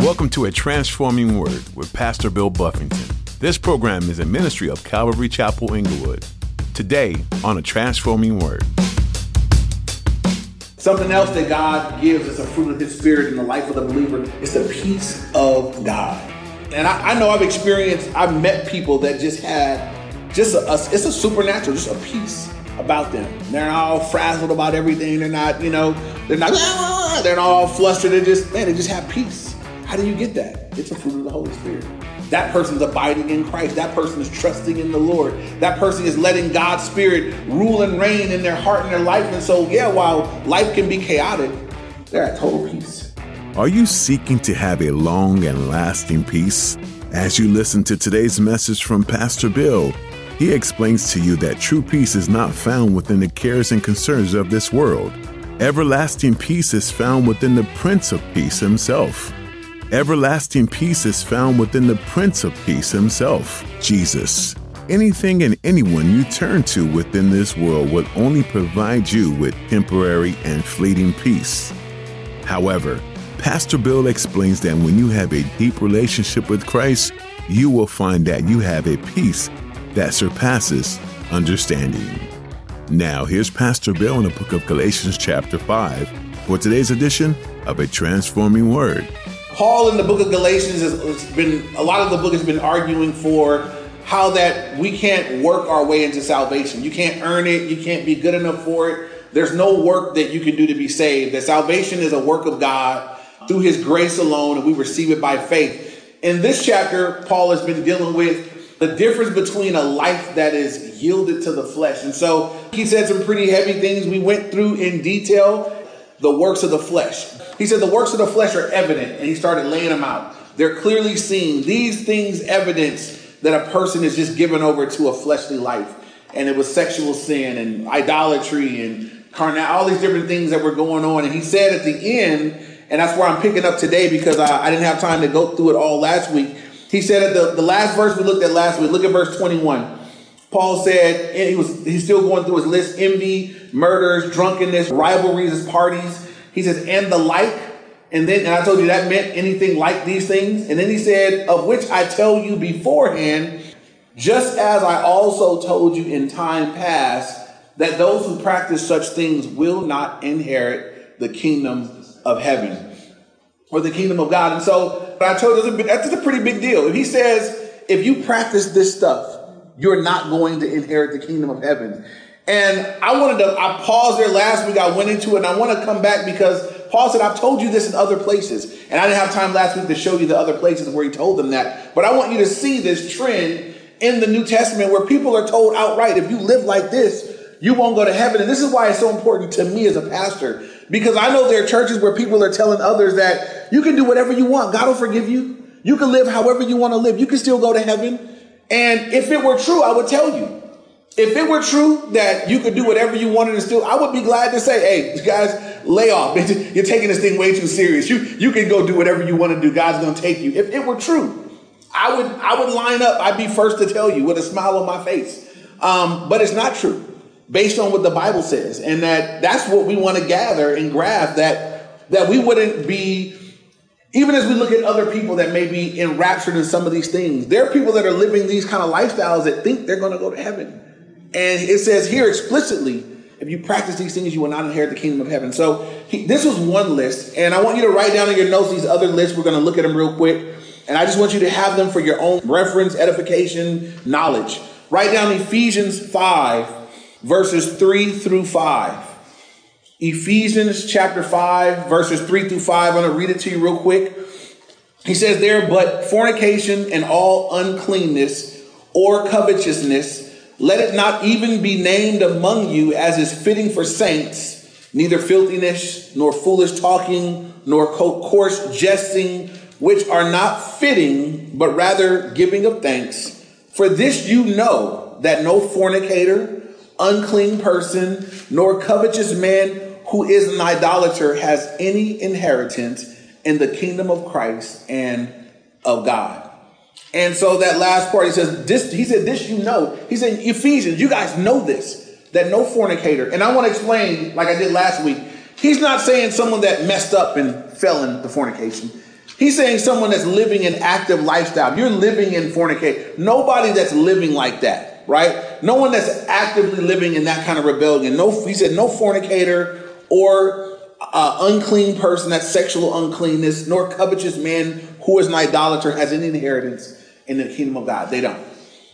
Welcome to A Transforming Word with Pastor Bill Buffington. This program is a ministry of Calvary Chapel Inglewood. Today on A Transforming Word. Something else that God gives as a fruit of His Spirit in the life of the believer is the peace of God. And I, I know I've experienced, I've met people that just had just a, a, it's a supernatural, just a peace about them. They're all frazzled about everything. They're not, you know, they're not, ah, they're not all flustered. They just, man, they just have peace. How do you get that? It's a fruit of the Holy Spirit. That person's abiding in Christ. That person is trusting in the Lord. That person is letting God's Spirit rule and reign in their heart and their life. And so, yeah, while life can be chaotic, they're at total peace. Are you seeking to have a long and lasting peace? As you listen to today's message from Pastor Bill, he explains to you that true peace is not found within the cares and concerns of this world. Everlasting peace is found within the Prince of Peace himself. Everlasting peace is found within the Prince of Peace himself, Jesus. Anything and anyone you turn to within this world will only provide you with temporary and fleeting peace. However, Pastor Bill explains that when you have a deep relationship with Christ, you will find that you have a peace that surpasses understanding. Now, here's Pastor Bill in the book of Galatians, chapter 5, for today's edition of A Transforming Word. Paul in the book of Galatians has been a lot of the book has been arguing for how that we can't work our way into salvation. You can't earn it, you can't be good enough for it. There's no work that you can do to be saved. That salvation is a work of God through his grace alone, and we receive it by faith. In this chapter, Paul has been dealing with the difference between a life that is yielded to the flesh. And so he said some pretty heavy things we went through in detail the works of the flesh. He said the works of the flesh are evident, and he started laying them out. They're clearly seen. These things evidence that a person is just given over to a fleshly life. And it was sexual sin and idolatry and carnal, all these different things that were going on. And he said at the end, and that's where I'm picking up today because I, I didn't have time to go through it all last week. He said at the, the last verse we looked at last week, look at verse 21. Paul said, and he was he's still going through his list, envy, murders, drunkenness, rivalries, parties. He says, and the like. And then, and I told you that meant anything like these things. And then he said, of which I tell you beforehand, just as I also told you in time past, that those who practice such things will not inherit the kingdom of heaven or the kingdom of God. And so I told you that's a pretty big deal. If he says, if you practice this stuff, you're not going to inherit the kingdom of heaven. And I wanted to, I paused there last week. I went into it and I want to come back because Paul said, I've told you this in other places. And I didn't have time last week to show you the other places where he told them that. But I want you to see this trend in the New Testament where people are told outright, if you live like this, you won't go to heaven. And this is why it's so important to me as a pastor, because I know there are churches where people are telling others that you can do whatever you want. God will forgive you. You can live however you want to live. You can still go to heaven. And if it were true, I would tell you. If it were true that you could do whatever you wanted to still, I would be glad to say, hey, guys, lay off. You're taking this thing way too serious. You you can go do whatever you want to do. God's gonna take you. If it were true, I would I would line up. I'd be first to tell you with a smile on my face. Um, but it's not true, based on what the Bible says, and that that's what we want to gather and grasp that that we wouldn't be. Even as we look at other people that may be enraptured in some of these things, there are people that are living these kind of lifestyles that think they're going to go to heaven. And it says here explicitly, if you practice these things, you will not inherit the kingdom of heaven. So he, this was one list, and I want you to write down in your notes these other lists. We're going to look at them real quick, and I just want you to have them for your own reference, edification, knowledge. Write down Ephesians 5, verses 3 through 5. Ephesians chapter 5, verses 3 through 5. I'm going to read it to you real quick. He says there, but fornication and all uncleanness or covetousness let it not even be named among you as is fitting for saints, neither filthiness, nor foolish talking, nor coarse jesting, which are not fitting, but rather giving of thanks. For this you know that no fornicator, unclean person, nor covetous man who is an idolater has any inheritance in the kingdom of Christ and of God. And so that last part, he says, this, he said, this you know. He said, Ephesians, you guys know this, that no fornicator. And I want to explain, like I did last week, he's not saying someone that messed up and fell into fornication. He's saying someone that's living an active lifestyle. You're living in fornication. Nobody that's living like that, right? No one that's actively living in that kind of rebellion. No, he said, no fornicator or uh, unclean person, that's sexual uncleanness, nor covetous man who is an idolater has any inheritance in the kingdom of God. They don't.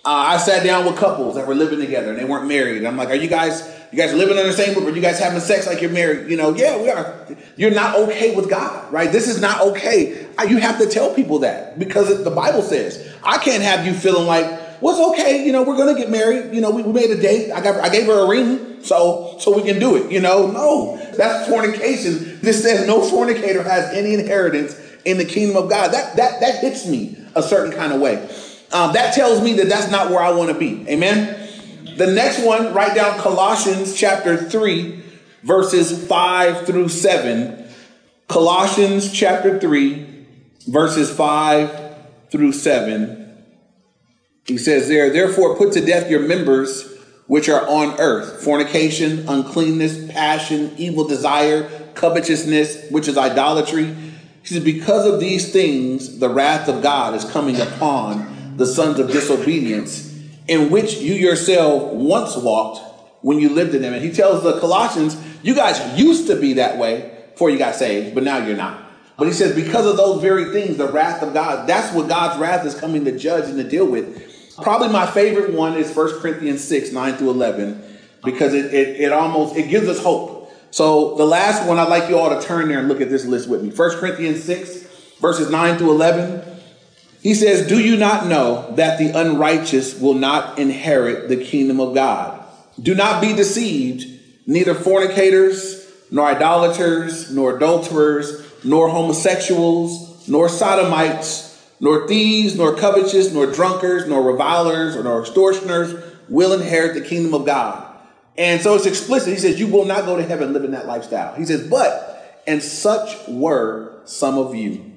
Uh, I sat down with couples that were living together and they weren't married. I'm like, are you guys you guys living in the same room? Are you guys having sex like you're married? You know, yeah, we are. You're not okay with God, right? This is not okay. You have to tell people that because the Bible says I can't have you feeling like, well, it's okay. You know, we're gonna get married. You know, we, we made a date. I got, I gave her a ring, so so we can do it. You know, no, that's fornication. This says no fornicator has any inheritance in the kingdom of God. That that that hits me a certain kind of way. Um, that tells me that that's not where I want to be. Amen. The next one, write down Colossians chapter 3, verses 5 through 7. Colossians chapter 3, verses 5 through 7. He says there, therefore put to death your members which are on earth fornication, uncleanness, passion, evil desire, covetousness, which is idolatry. He says, because of these things, the wrath of God is coming upon the sons of disobedience in which you yourself once walked when you lived in them. And he tells the Colossians, you guys used to be that way before you got saved, but now you're not. But he says, because of those very things, the wrath of God, that's what God's wrath is coming to judge and to deal with. Probably my favorite one is 1 Corinthians 6, 9 through 11, because it, it, it almost, it gives us hope. So the last one, I'd like you all to turn there and look at this list with me. 1 Corinthians 6, verses 9 through 11. He says, Do you not know that the unrighteous will not inherit the kingdom of God? Do not be deceived, neither fornicators, nor idolaters, nor adulterers, nor homosexuals, nor sodomites, nor thieves, nor covetous, nor drunkards, nor revilers, or nor extortioners will inherit the kingdom of God. And so it's explicit. He says, You will not go to heaven living that lifestyle. He says, But, and such were some of you.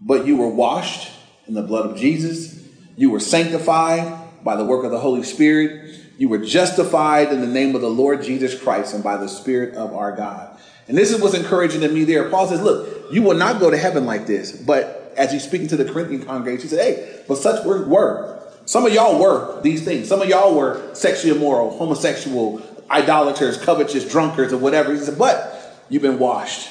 But you were washed in the blood of Jesus. You were sanctified by the work of the Holy Spirit. You were justified in the name of the Lord Jesus Christ and by the Spirit of our God. And this is what's encouraging to me there. Paul says, Look, you will not go to heaven like this. But as he's speaking to the Corinthian congregation, he said, Hey, but such were, were. Some of y'all were these things. Some of y'all were sexually immoral, homosexual, idolaters, covetous, drunkards, or whatever. He said, But you've been washed,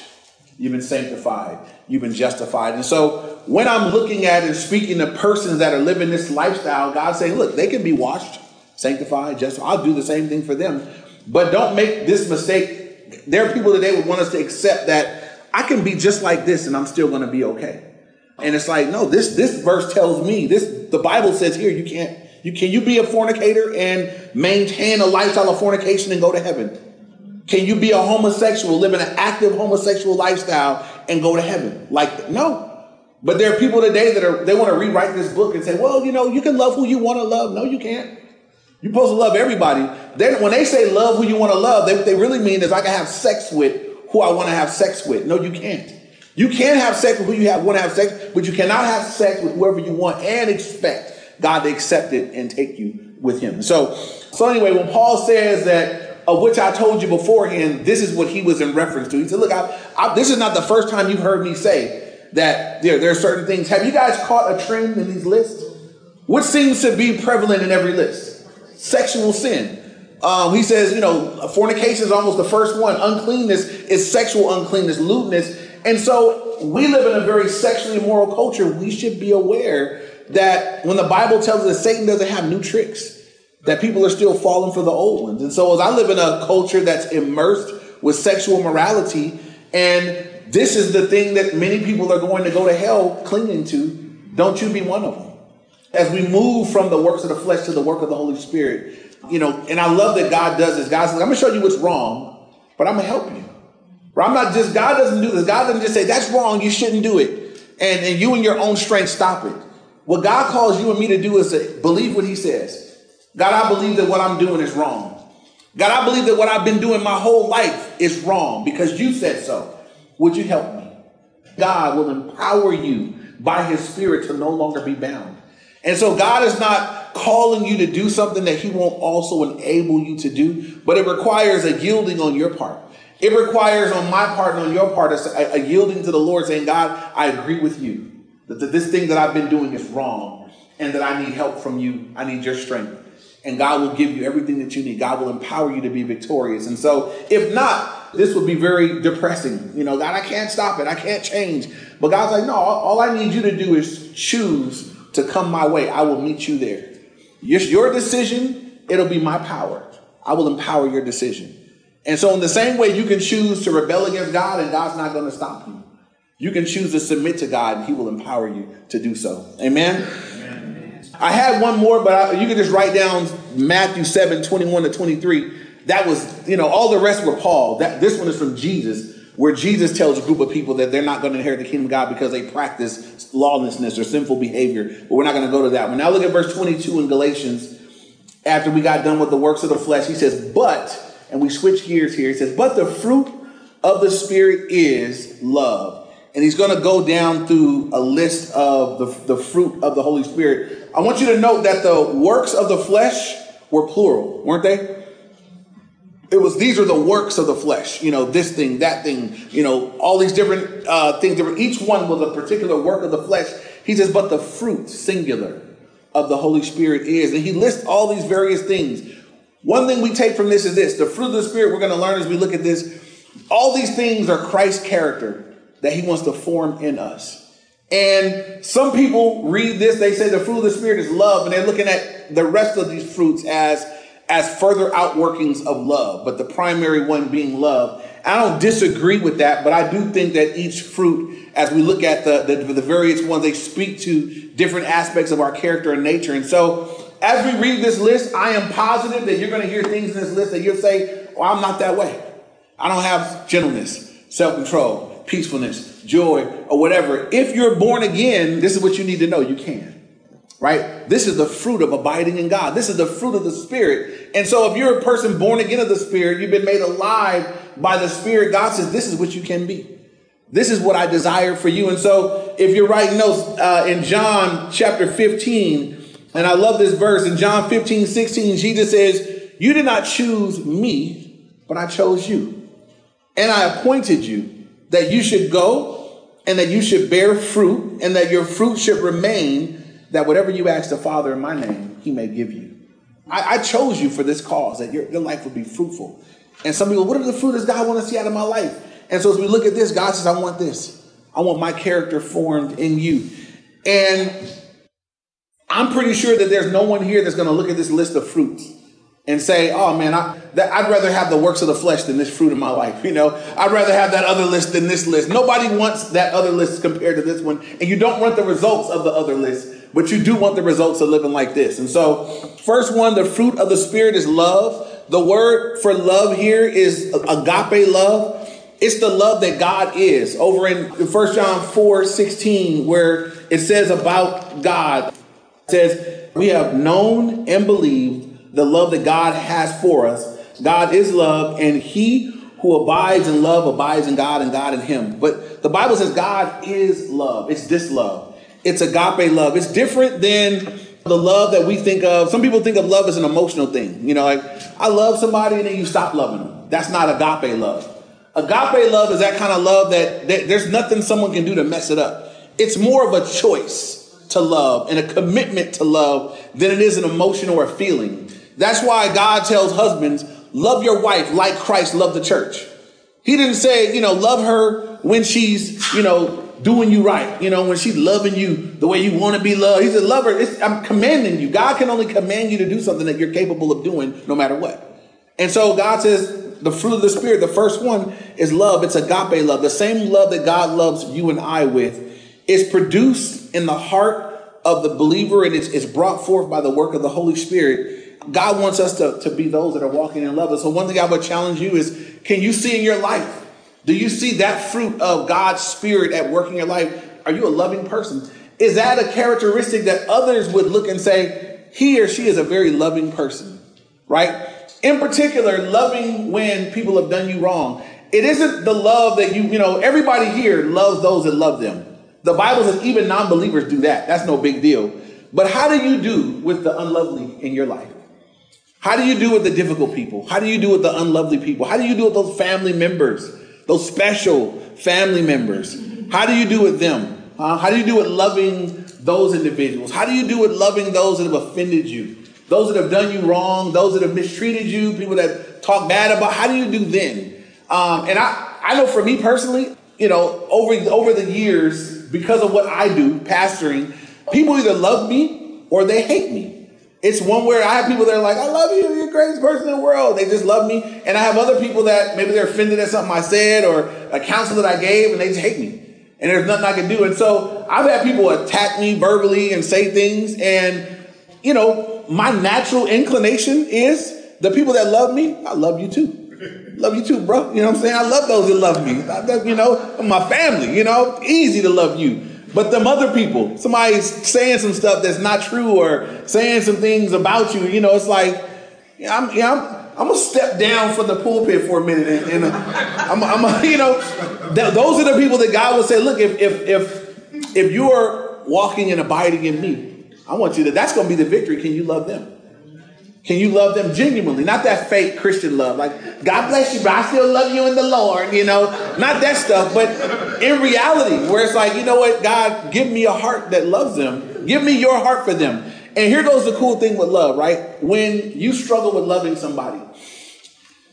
you've been sanctified, you've been justified. And so when I'm looking at and speaking to persons that are living this lifestyle, God's saying, look, they can be washed, sanctified, just I'll do the same thing for them. But don't make this mistake. There are people today would want us to accept that I can be just like this and I'm still going to be okay. And it's like, no, this this verse tells me this. The Bible says here, you can't. You can you be a fornicator and maintain a lifestyle of fornication and go to heaven? Can you be a homosexual, live in an active homosexual lifestyle and go to heaven? Like, no. But there are people today that are they want to rewrite this book and say, well, you know, you can love who you want to love. No, you can't. You're supposed to love everybody. Then when they say love who you want to love, they, they really mean is I can have sex with who I want to have sex with. No, you can't. You can have sex with who you have, want to have sex, but you cannot have sex with whoever you want and expect God to accept it and take you with Him. So, so anyway, when Paul says that of which I told you beforehand, this is what he was in reference to. He said, "Look, I, I, this is not the first time you've heard me say that there, there are certain things. Have you guys caught a trend in these lists? What seems to be prevalent in every list? Sexual sin. Um, he says, you know, fornication is almost the first one. Uncleanness is sexual uncleanness, lewdness. And so we live in a very sexually immoral culture. We should be aware that when the Bible tells us that Satan doesn't have new tricks, that people are still falling for the old ones. And so as I live in a culture that's immersed with sexual morality and this is the thing that many people are going to go to hell clinging to. Don't you be one of them. As we move from the works of the flesh to the work of the Holy Spirit, you know, and I love that God does this. God says, I'm to show you what's wrong, but I'm to help you. I'm not just, God doesn't do this. God doesn't just say, that's wrong, you shouldn't do it. And, and you and your own strength stop it. What God calls you and me to do is to believe what He says. God, I believe that what I'm doing is wrong. God, I believe that what I've been doing my whole life is wrong because you said so. Would you help me? God will empower you by his spirit to no longer be bound. And so God is not calling you to do something that he won't also enable you to do, but it requires a yielding on your part. It requires on my part and on your part a, a yielding to the Lord saying, God, I agree with you. that this thing that I've been doing is wrong and that I need help from you. I need your strength. And God will give you everything that you need. God will empower you to be victorious. And so, if not, this would be very depressing. You know, God, I can't stop it. I can't change. But God's like, no, all I need you to do is choose to come my way. I will meet you there. It's your decision, it'll be my power. I will empower your decision. And so, in the same way, you can choose to rebel against God, and God's not going to stop you. You can choose to submit to God, and He will empower you to do so. Amen. Amen. I had one more, but I, you can just write down Matthew 7 21 to 23. That was, you know, all the rest were Paul. That, this one is from Jesus, where Jesus tells a group of people that they're not going to inherit the kingdom of God because they practice lawlessness or sinful behavior. But we're not going to go to that one. Now look at verse 22 in Galatians. After we got done with the works of the flesh, he says, But, and we switch gears here, he says, But the fruit of the Spirit is love. And he's going to go down through a list of the, the fruit of the Holy Spirit. I want you to note that the works of the flesh were plural, weren't they? It was these are the works of the flesh, you know, this thing, that thing, you know, all these different uh, things. Each one was a particular work of the flesh. He says, but the fruit, singular, of the Holy Spirit is. And he lists all these various things. One thing we take from this is this the fruit of the Spirit we're going to learn as we look at this. All these things are Christ's character that he wants to form in us. And some people read this, they say the fruit of the Spirit is love, and they're looking at the rest of these fruits as as further outworkings of love, but the primary one being love. I don't disagree with that, but I do think that each fruit, as we look at the, the, the various ones, they speak to different aspects of our character and nature. And so, as we read this list, I am positive that you're going to hear things in this list that you'll say, well, I'm not that way. I don't have gentleness, self control, peacefulness, joy, or whatever. If you're born again, this is what you need to know you can right? This is the fruit of abiding in God. This is the fruit of the Spirit. And so, if you're a person born again of the Spirit, you've been made alive by the Spirit, God says, This is what you can be. This is what I desire for you. And so, if you're writing notes uh, in John chapter 15, and I love this verse in John 15, 16, Jesus says, You did not choose me, but I chose you. And I appointed you that you should go and that you should bear fruit and that your fruit should remain that whatever you ask the Father in my name, he may give you. I, I chose you for this cause, that your, your life would be fruitful. And some people, what are the fruit does God want to see out of my life? And so as we look at this, God says, I want this. I want my character formed in you. And I'm pretty sure that there's no one here that's going to look at this list of fruits and say, "Oh man, I, that, I'd rather have the works of the flesh than this fruit in my life." You know, I'd rather have that other list than this list. Nobody wants that other list compared to this one, and you don't want the results of the other list but you do want the results of living like this. And so, first one, the fruit of the Spirit is love. The word for love here is agape love. It's the love that God is. Over in 1 John 4 16, where it says about God, says, We have known and believed the love that God has for us. God is love, and he who abides in love abides in God and God in him. But the Bible says God is love. It's this love. It's agape love. It's different than the love that we think of. Some people think of love as an emotional thing. You know, like I love somebody and then you stop loving them. That's not agape love. Agape love is that kind of love that, that there's nothing someone can do to mess it up. It's more of a choice to love and a commitment to love than it is an emotion or a feeling. That's why God tells husbands, love your wife like Christ loved the church. He didn't say, you know, love her when she's, you know, doing you right. You know, when she's loving you the way you want to be loved. He's a lover. It's, I'm commanding you. God can only command you to do something that you're capable of doing no matter what. And so God says the fruit of the Spirit, the first one is love. It's agape love. The same love that God loves you and I with is produced in the heart of the believer and it's, it's brought forth by the work of the Holy Spirit. God wants us to, to be those that are walking in love. And so one thing I would challenge you is, can you see in your life do you see that fruit of God's Spirit at work in your life? Are you a loving person? Is that a characteristic that others would look and say, he or she is a very loving person, right? In particular, loving when people have done you wrong. It isn't the love that you, you know, everybody here loves those that love them. The Bible says even non believers do that. That's no big deal. But how do you do with the unlovely in your life? How do you do with the difficult people? How do you do with the unlovely people? How do you do with those family members? those special family members. How do you do with them? Uh, how do you do with loving those individuals? How do you do with loving those that have offended you? Those that have done you wrong, those that have mistreated you, people that talk bad about. How do you do then? Um, and I, I know for me personally, you know, over over the years, because of what I do, pastoring, people either love me or they hate me. It's one where I have people that are like, I love you, you're the greatest person in the world. They just love me. And I have other people that maybe they're offended at something I said or a counsel that I gave and they just hate me. And there's nothing I can do. And so I've had people attack me verbally and say things. And, you know, my natural inclination is the people that love me, I love you too. Love you too, bro. You know what I'm saying? I love those that love me. You know, my family, you know, easy to love you. But them other people, somebody's saying some stuff that's not true or saying some things about you, you know, it's like, I'm, yeah, I'm, I'm gonna step down from the pulpit for a minute, and, and uh, I'm, I'm you know, th- those are the people that God would say, look, if if if if you are walking and abiding in me, I want you to. That's gonna be the victory. Can you love them? Can you love them genuinely? Not that fake Christian love, like God bless you, but I still love you in the Lord. You know, not that stuff, but in reality, where it's like, you know what, God, give me a heart that loves them. Give me your heart for them. And here goes the cool thing with love, right? When you struggle with loving somebody,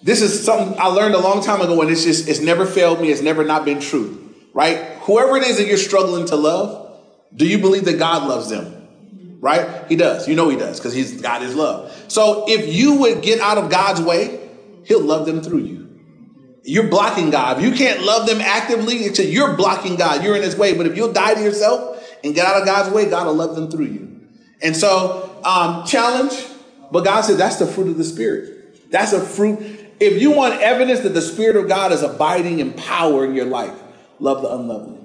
this is something I learned a long time ago, and it's just it's never failed me. It's never not been true, right? Whoever it is that you're struggling to love, do you believe that God loves them? Right? He does. You know he does because he's God is love. So if you would get out of God's way, he'll love them through you. You're blocking God. If you can't love them actively, you're blocking God. You're in his way. But if you'll die to yourself and get out of God's way, God will love them through you. And so, um, challenge, but God said that's the fruit of the Spirit. That's a fruit. If you want evidence that the Spirit of God is abiding in power in your life, love the unlovely.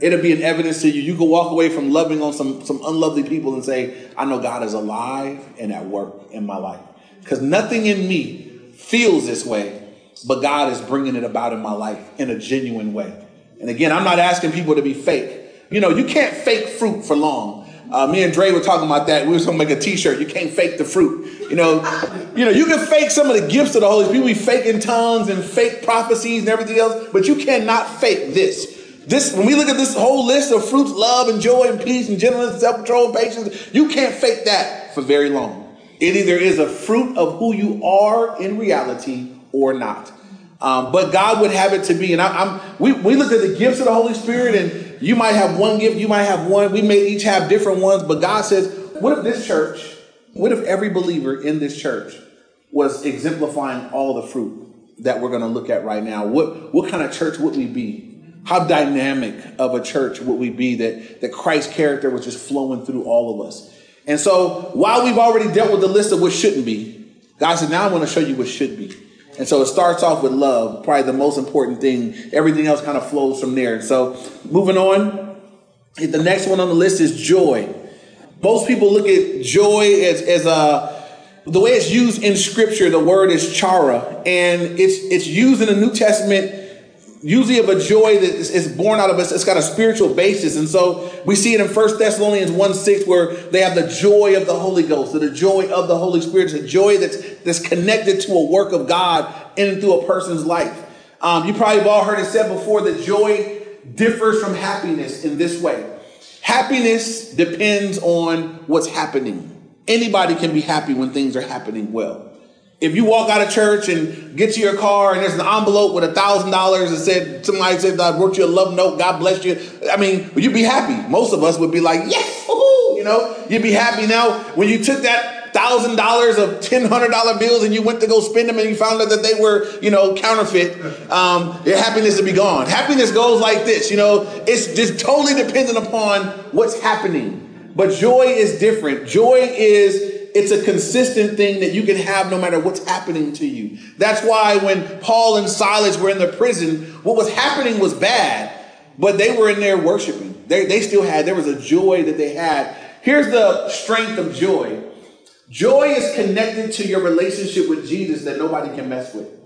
It'll be an evidence to you. You can walk away from loving on some, some unlovely people and say, I know God is alive and at work in my life. Because nothing in me feels this way, but God is bringing it about in my life in a genuine way. And again, I'm not asking people to be fake. You know, you can't fake fruit for long. Uh, me and Dre were talking about that. We were going to make a T-shirt. You can't fake the fruit. You know, you know, you can fake some of the gifts of the Holy Spirit. We fake in tongues and fake prophecies and everything else, but you cannot fake this. This, when we look at this whole list of fruits, love and joy and peace and gentleness, self-control and patience, you can't fake that for very long. It either is a fruit of who you are in reality or not. Um, but God would have it to be. And I, am we, we looked at the gifts of the Holy Spirit, and you might have one gift, you might have one. We may each have different ones, but God says, what if this church, what if every believer in this church was exemplifying all the fruit that we're going to look at right now? What, what kind of church would we be? How dynamic of a church would we be that, that Christ's character was just flowing through all of us? And so while we've already dealt with the list of what shouldn't be, God said, now I want to show you what should be. And so it starts off with love, probably the most important thing. Everything else kind of flows from there. So moving on, the next one on the list is joy. Most people look at joy as, as a the way it's used in scripture, the word is chara, and it's it's used in the New Testament usually of a joy that is born out of us. It's got a spiritual basis. And so we see it in First Thessalonians 1 6, where they have the joy of the Holy Ghost, the joy of the Holy Spirit. It's a joy that's, that's connected to a work of God in and through a person's life. Um, you probably have all heard it said before that joy differs from happiness in this way. Happiness depends on what's happening. Anybody can be happy when things are happening well. If you walk out of church and get to your car and there's an envelope with a thousand dollars and said somebody said I wrote you a love note, God bless you. I mean, you'd be happy. Most of us would be like, yes, you know, you'd be happy. Now, when you took that thousand dollars of ten hundred dollar bills and you went to go spend them and you found out that they were, you know, counterfeit, um, your happiness would be gone. Happiness goes like this, you know, it's just totally dependent upon what's happening. But joy is different. Joy is it's a consistent thing that you can have no matter what's happening to you. That's why when Paul and Silas were in the prison, what was happening was bad, but they were in there worshiping. They, they still had, there was a joy that they had. Here's the strength of joy joy is connected to your relationship with Jesus that nobody can mess with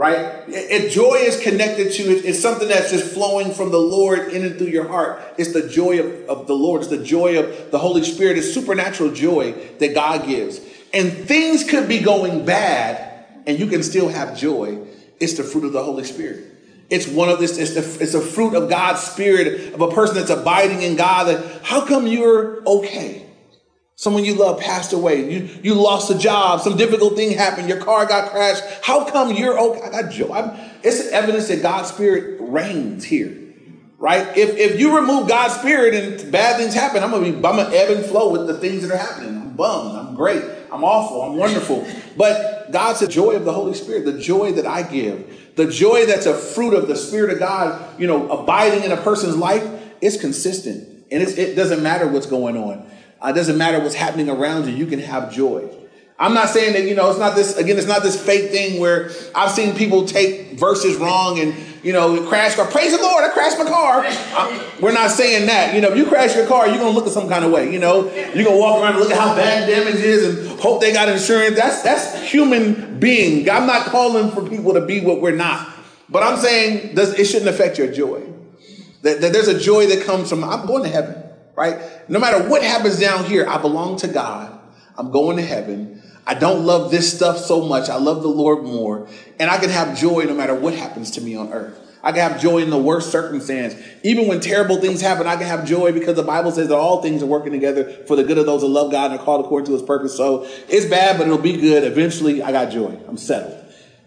right? If joy is connected to it, it's something that's just flowing from the Lord in and through your heart. It's the joy of, of the Lord. It's the joy of the Holy Spirit. It's supernatural joy that God gives. And things could be going bad and you can still have joy. It's the fruit of the Holy Spirit. It's one of this, it's, the, it's a fruit of God's spirit, of a person that's abiding in God. That how come you're okay? Someone you love passed away. You, you lost a job. Some difficult thing happened. Your car got crashed. How come you're okay? I got joy. I'm, it's evidence that God's spirit reigns here, right? If, if you remove God's spirit and bad things happen, I'm gonna be I'm gonna ebb and flow with the things that are happening. I'm bummed. I'm great. I'm awful. I'm wonderful. But God's the joy of the Holy Spirit, the joy that I give, the joy that's a fruit of the Spirit of God, you know, abiding in a person's life, is consistent. And it doesn't matter what's going on. Uh, it doesn't matter what's happening around you. You can have joy. I'm not saying that, you know, it's not this, again, it's not this fake thing where I've seen people take verses wrong and, you know, crash car. Praise the Lord, I crashed my car. Uh, we're not saying that. You know, if you crash your car, you're going to look at some kind of way. You know, you're going to walk around and look at how bad damage is and hope they got insurance. That's, that's human being. I'm not calling for people to be what we're not. But I'm saying does, it shouldn't affect your joy. That, that there's a joy that comes from, I'm going to heaven, right? No matter what happens down here, I belong to God. I'm going to heaven. I don't love this stuff so much. I love the Lord more. And I can have joy no matter what happens to me on earth. I can have joy in the worst circumstance. Even when terrible things happen, I can have joy because the Bible says that all things are working together for the good of those who love God and are called according to his purpose. So it's bad, but it'll be good. Eventually, I got joy. I'm settled.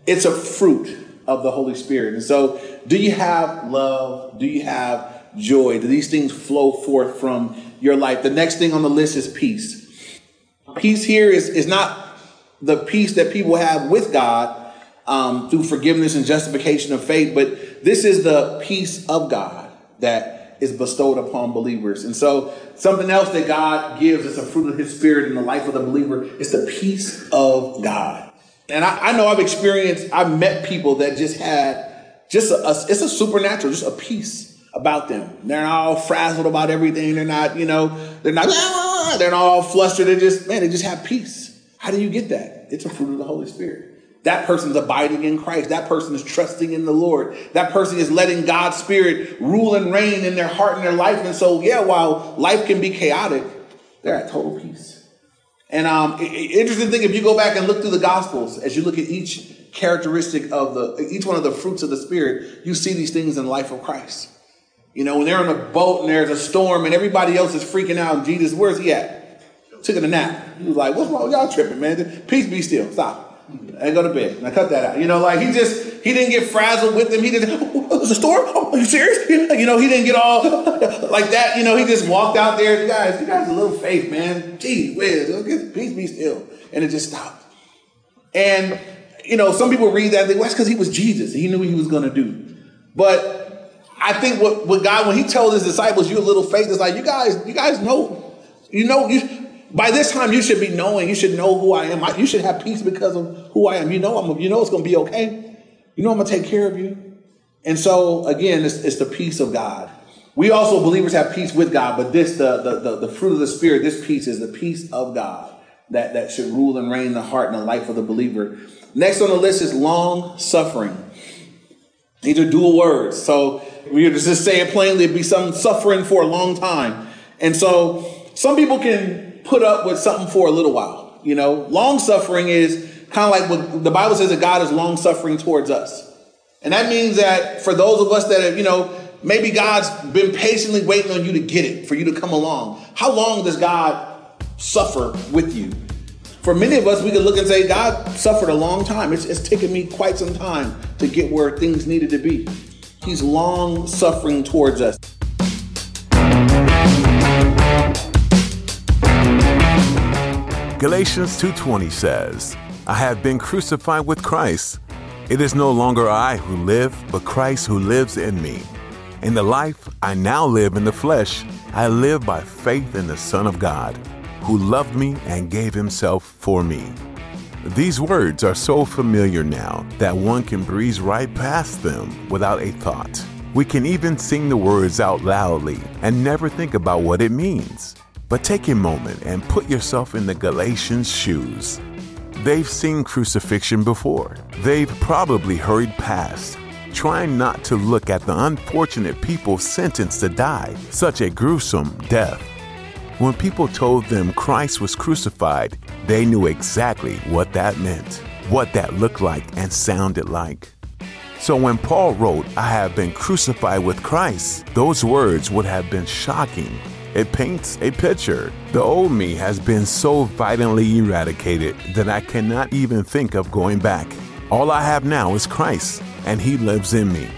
It's a fruit of the Holy Spirit. And so, do you have love? Do you have joy? Do these things flow forth from your life? The next thing on the list is peace. Peace here is, is not the peace that people have with God um, through forgiveness and justification of faith, but this is the peace of God that is bestowed upon believers. And so, something else that God gives as a fruit of His Spirit in the life of the believer is the peace of God. And I, I know I've experienced, I've met people that just had just a, a, it's a supernatural, just a peace about them. They're not all frazzled about everything. They're not, you know, they're not, they're not all flustered. They just, man, they just have peace. How do you get that? It's a fruit of the Holy Spirit. That person's abiding in Christ. That person is trusting in the Lord. That person is letting God's Spirit rule and reign in their heart and their life. And so, yeah, while life can be chaotic, they're at total peace. And um, interesting thing, if you go back and look through the Gospels, as you look at each characteristic of the each one of the fruits of the Spirit, you see these things in the life of Christ. You know, when they're on a boat and there's a storm and everybody else is freaking out, Jesus, where's he at? took a nap. He was like, what's wrong? Y'all tripping, man. Peace be still. Stop. And go to bed. Now cut that out. You know, like he just he didn't get frazzled with them. He didn't. Oh, was a storm? Oh, are you serious? You know, he didn't get all like that. You know, he just walked out there. You guys, you guys, a little faith, man. Gee whiz, peace be still, and it just stopped. And you know, some people read that and think, well, that's because he was Jesus. He knew he was going to do. But I think what, what God, when he told his disciples, you a little faith, is like, you guys, you guys know, you know, you, by this time, you should be knowing. You should know who I am. You should have peace because of who I am. You know, I'm. You know, it's going to be okay. You know, I'm going to take care of you. And so, again, it's, it's the peace of God. We also believers have peace with God, but this, the, the, the, the fruit of the Spirit, this peace is the peace of God that, that should rule and reign the heart and the life of the believer. Next on the list is long suffering. These are dual words. So we just say it plainly, it'd be some suffering for a long time. And so some people can put up with something for a little while. You know, long suffering is kind of like what the Bible says that God is long suffering towards us. And that means that for those of us that have, you know, maybe God's been patiently waiting on you to get it, for you to come along. How long does God suffer with you? For many of us, we could look and say, God suffered a long time. It's, it's taken me quite some time to get where things needed to be. He's long suffering towards us. Galatians 2:20 says, "I have been crucified with Christ. It is no longer I who live, but Christ who lives in me. In the life I now live in the flesh, I live by faith in the Son of God, who loved me and gave himself for me." These words are so familiar now that one can breeze right past them without a thought. We can even sing the words out loudly and never think about what it means. But take a moment and put yourself in the Galatians' shoes. They've seen crucifixion before. They've probably hurried past, trying not to look at the unfortunate people sentenced to die such a gruesome death. When people told them Christ was crucified, they knew exactly what that meant, what that looked like and sounded like. So when Paul wrote, I have been crucified with Christ, those words would have been shocking. It paints a picture. The old me has been so violently eradicated that I cannot even think of going back. All I have now is Christ, and He lives in me.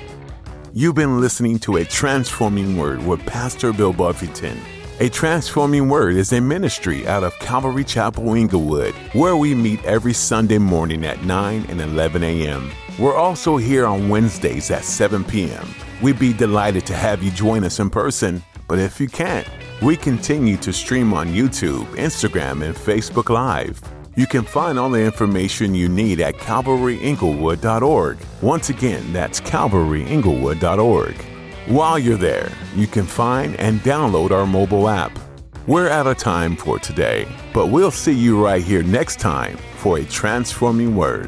You've been listening to A Transforming Word with Pastor Bill Buffington. A Transforming Word is a ministry out of Calvary Chapel, Inglewood, where we meet every Sunday morning at 9 and 11 a.m. We're also here on Wednesdays at 7 p.m. We'd be delighted to have you join us in person, but if you can't, we continue to stream on YouTube, Instagram, and Facebook Live. You can find all the information you need at calvaryinglewood.org. Once again, that's calvaryinglewood.org. While you're there, you can find and download our mobile app. We're out of time for today, but we'll see you right here next time for a transforming word.